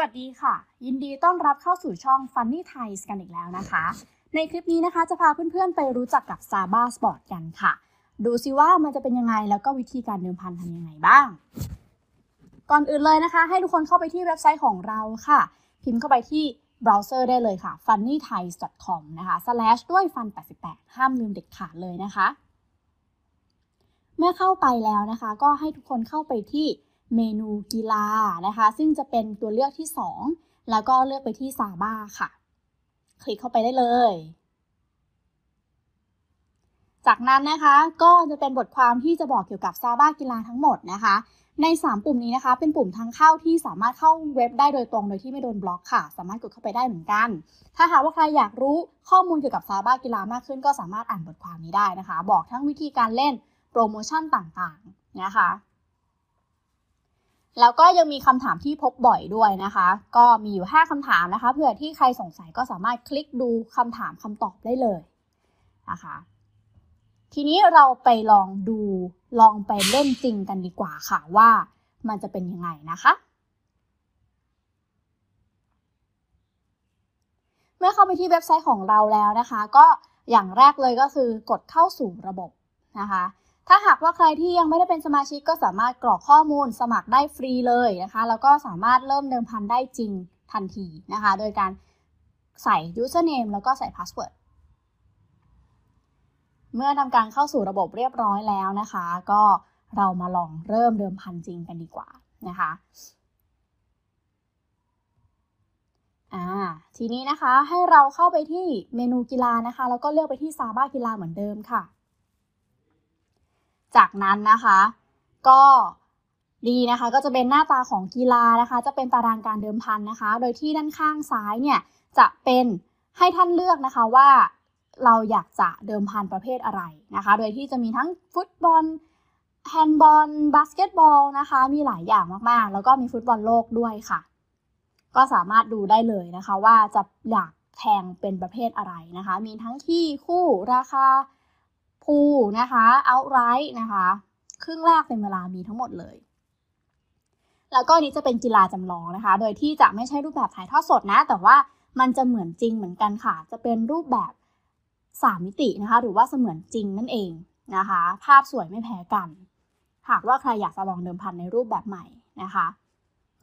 วัสดีค่ะ ยินดีต้อนรับเข้าสู่ช่อง Funny Thais กันอีกแล้วนะคะ ในคลิปนี้นะคะจะพาเพื่อนๆไปรู้จักกับ Saba Sport กันค่ะ ดูซิว่ามันจะเป็นยังไงแล้วก็วิธีการเดิมพันทำยังไงบ้าง ก่อนอื่นเลยนะคะ ให้ทุกคนเข้าไปที่เว็บไซต์ของเราค่ะ พิมพ์เข้าไปที่เบราว์เซอร์ได้เลยค่ะ funnythais.com นะคะ slash ด้วย fun 88 ห้ามลืมเด็ดขาดเลยนะคะ เมื่อเข้าไปแล้วนะคะ ก็ให้ทุกคนเข้าไปที่ เมนูกีฬานะคะ ซึ่งจะเป็นตัวเลือกที่ 2 แล้วก็เลือกไปที่ซาบ้าค่ะ คลิกเข้าไปได้เลย จากนั้นนะคะก็จะเป็นบทความที่จะบอกเกี่ยวกับซาบ้ากีฬาทั้งหมดนะคะ ใน 3 ปุ่มนี้นะคะ เป็นปุ่มทางเข้าที่สามารถเข้าเว็บได้โดยตรงโดยที่ไม่โดนบล็อกค่ะ สามารถกดเข้าไปได้เหมือนกัน ถ้าหากว่าใครอยากรู้ข้อมูลเกี่ยวกับซาบ้ากีฬามากขึ้น ก็สามารถอ่านบทความนี้ได้นะคะ บอกทั้งวิธีการเล่นโปรโมชั่นต่างๆนะคะ แล้วก็ยังมีคำถามที่พบบ่อยด้วยนะคะ ก็มีอยู่ 5คำถามนะคะ เผื่อที่ใครสงสัยก็สามารถคลิกดูคำถามคำตอบได้เลยนะคะ ทีนี้เราไปลองดูลองไปเล่นจริงกันดีกว่าค่ะว่ามันจะเป็นยังไงนะคะ เมื่อเข้าไปที่เว็บไซต์ของเราแล้วนะคะ ก็อย่างแรกเลยก็คือกดเข้าสู่ระบบนะคะ ถ้าหากว่าใครที่ยังไม่ได้เป็นสมาชิกก็สามารถกรอกข้อมูลสมัครได้ฟรีเลยนะคะ แล้วก็สามารถเริ่มเดิมพันได้จริงทันทีนะคะ โดยการใส่ username แล้วก็ใส่ password เมื่อทำการเข้าสู่ระบบเรียบร้อยแล้วนะคะ ก็เรามาลองเริ่มเดิมพันจริงกันดีกว่านะคะอ่าทีนี้นะคะให้เราเข้าไปที่เมนูกีฬานะคะ แล้วก็เลือกไปที่ซาบ้ากีฬาเหมือนเดิมค่ะ จากนั้นนะคะ ก็ดีนะคะ ก็จะเป็นหน้าตาของกีฬานะคะ จะเป็นตารางการเดิมพันนะคะ โดยที่ด้านข้างซ้ายเนี่ยจะเป็นให้ท่านเลือกนะคะว่าเราอยากจะเดิมพันประเภทอะไรนะคะ โดยที่จะมีทั้งฟุตบอลแฮนด์บอลบาสเกตบอลนะคะ มีหลายอย่างมากๆ แล้วก็มีฟุตบอลโลกด้วยค่ะ ก็สามารถดูได้เลยนะคะว่าจะอยากแทงเป็นประเภทอะไรนะคะ มีทั้งที่คู่ราคา พูนะคะเอาไรท์นะคะ ครึ่งแรกเป็นเวลามีทั้งหมดเลย แล้วก็นี้จะเป็นกีฬาจำลองนะคะ โดยที่จะไม่ใช่รูปแบบถ่ายทอดสดนะ แต่ว่ามันจะเหมือนจริงเหมือนกันค่ะ จะเป็นรูปแบบ3มิตินะคะ หรือว่าเสมือนจริงนั่นเองนะคะ ภาพสวยไม่แพ้กัน หากว่าใครอยากจะลองเดิมพันในรูปแบบใหม่นะคะ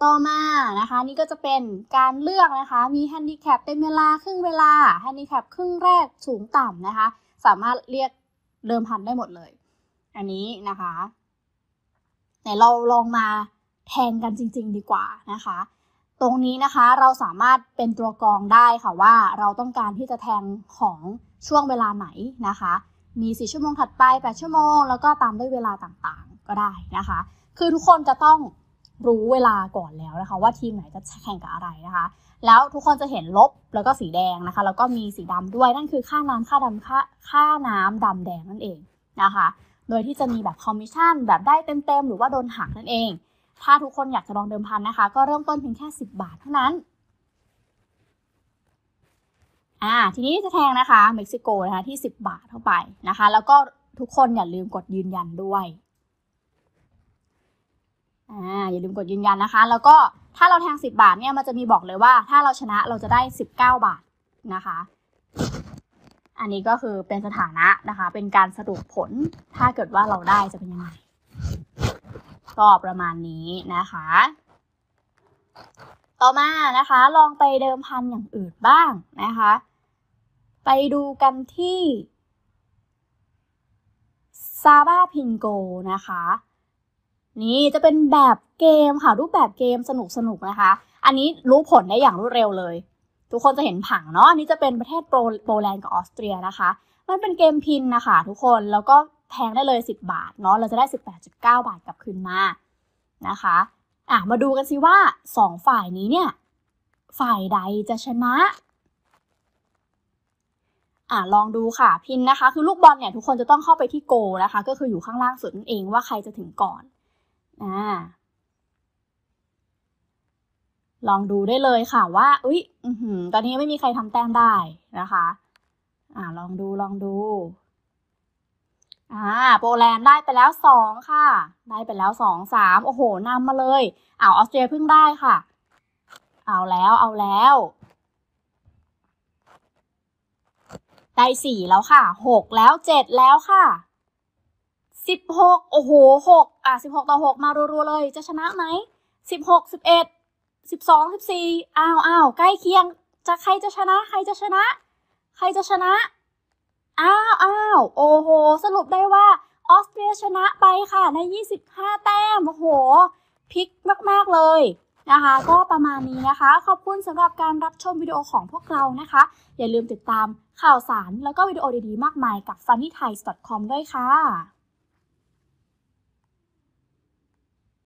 ต่อมานะคะ นี่ก็จะเป็นการเลือกนะคะ มีแฮนดิแคปเต็มเวลาครึ่งเวลาแฮนดิแคปครึ่งแรกสูงต่ำนะคะ สามารถเลือก เดิมพันได้หมดเลย อันนี้นะคะไหนเราลองมาแทงกันจริง ๆ ดีกว่านะคะ ตรงนี้นะคะเราสามารถเป็นตัวกรองได้ค่ะว่าเราต้องการที่จะแทงของช่วงเวลาไหนนะคะ มี 4 ชั่วโมงถัดไป 8 ชั่วโมง แล้วก็ตามด้วยเวลาต่างๆ ก็ได้นะคะ คือทุกคนจะต้อง รู้เวลาก่อนแล้วนะคะ ว่าทีมไหนจะแข่งกับอะไรนะคะ แล้วทุกคนจะเห็นลบแล้วก็สีแดงนะคะ แล้วก็มีสีดำด้วยนั่นคือค่าน้ำค่าดำค่าค่าน้ำดำแดงนั่นเองนะคะ โดยที่จะมีแบบคอมมิชชั่นแบบได้เต็มๆหรือว่าโดนหักนั่นเอง ถ้าทุกคนอยากจะลองเดิมพันนะคะ ก็เริ่มต้นเพียงแค่ 10 บาทเท่านั้นอ่าทีนี้จะแทงนะคะเม็กซิโกนะคะที่ 10 บาทเข้าไปนะคะ แล้วก็ทุกคนอย่าลืมกดยืนยันด้วย อ่าอย่าลืมกดยืนยันนะคะ แล้วก็ถ้าเราแทง 10 บาทเนี่ยมันจะมีบอกเลยว่า ถ้าเราชนะเราจะได้ 19 บาทนะคะ อันนี้ก็คือเป็นสถานะนะคะ เป็นการสรุปผลถ้าเกิดว่าเราได้จะเป็นยังไงก็ประมาณนี้นะคะ ต่อมานะคะ ลองไปเดิมพันอย่างอื่นบ้างนะคะ ไปดูกันที่ซาบ้าพิงโกนะคะ นี่จะเป็นแบบเกมค่ะรูปแบบเกมสนุกสนุกนะคะ อันนี้รู้ผลได้อย่างรวดเร็วเลย ทุกคนจะเห็นผังเนาะอันนี้จะเป็นประเทศโปโปแลนด์กับออสเตรียนะคะ มันเป็นเกมพินนะคะทุกคนแล้วก็แพงได้เลย 10 บาทเนาะเราจะได้ 18.9 บาทกลับคืนมานะคะอะมาดูกันสิว่า 2 ฝ่ายนี้เนี่ยฝ่ายใดจะชนะอะลองดูค่ะพินนะคะ คือลูกบอลเนี่ยทุกคนจะต้องเข้าไปที่โกนะคะ ก็คืออยู่ข้างล่างสุดนั่นเองว่าใครจะถึงก่อน อ่าลองดูได้เลยค่ะว่า อุ๊ยอตอนนี้ไม่มีใครทำแต้มได้นะคะ อ่า ลองดู ลองดู อ่า โปแลนด์ได้ไปแล้วสองค่ะ ได้ไปแล้วสองสามโอ้โหนำมาเลยอ้าวออสเตรียเพิ่งได้ค่ะ เอาแล้ว เอาแล้ว ได้สี่แล้วค่ะหกแล้วเจ็ดแล้วค่ะ สิบหกโอ้โหหกอะสิบหกต่อหกมารัวๆเลย จะชนะไหมสิบหกสิบเอ็ดสิบสองสิบสี่อ้าวอ้าวใกล้เคียง จะใครจะชนะ ใครจะชนะ ใครจะชนะ อ้าวอ้าวโอ้โห สรุปได้ว่าออสเตรียชนะไปค่ะใน 25 แต้ม โอ้โหพลิกมาก ๆ เลยนะคะ ก็ประมาณนี้นะคะ ขอบคุณสำหรับการรับชมวิดีโอของพวกเรานะคะ อย่าลืมติดตามข่าวสารแล้วก็วิดีโอดี ๆ มากมายกับ funnythais.com ด้วยค่ะ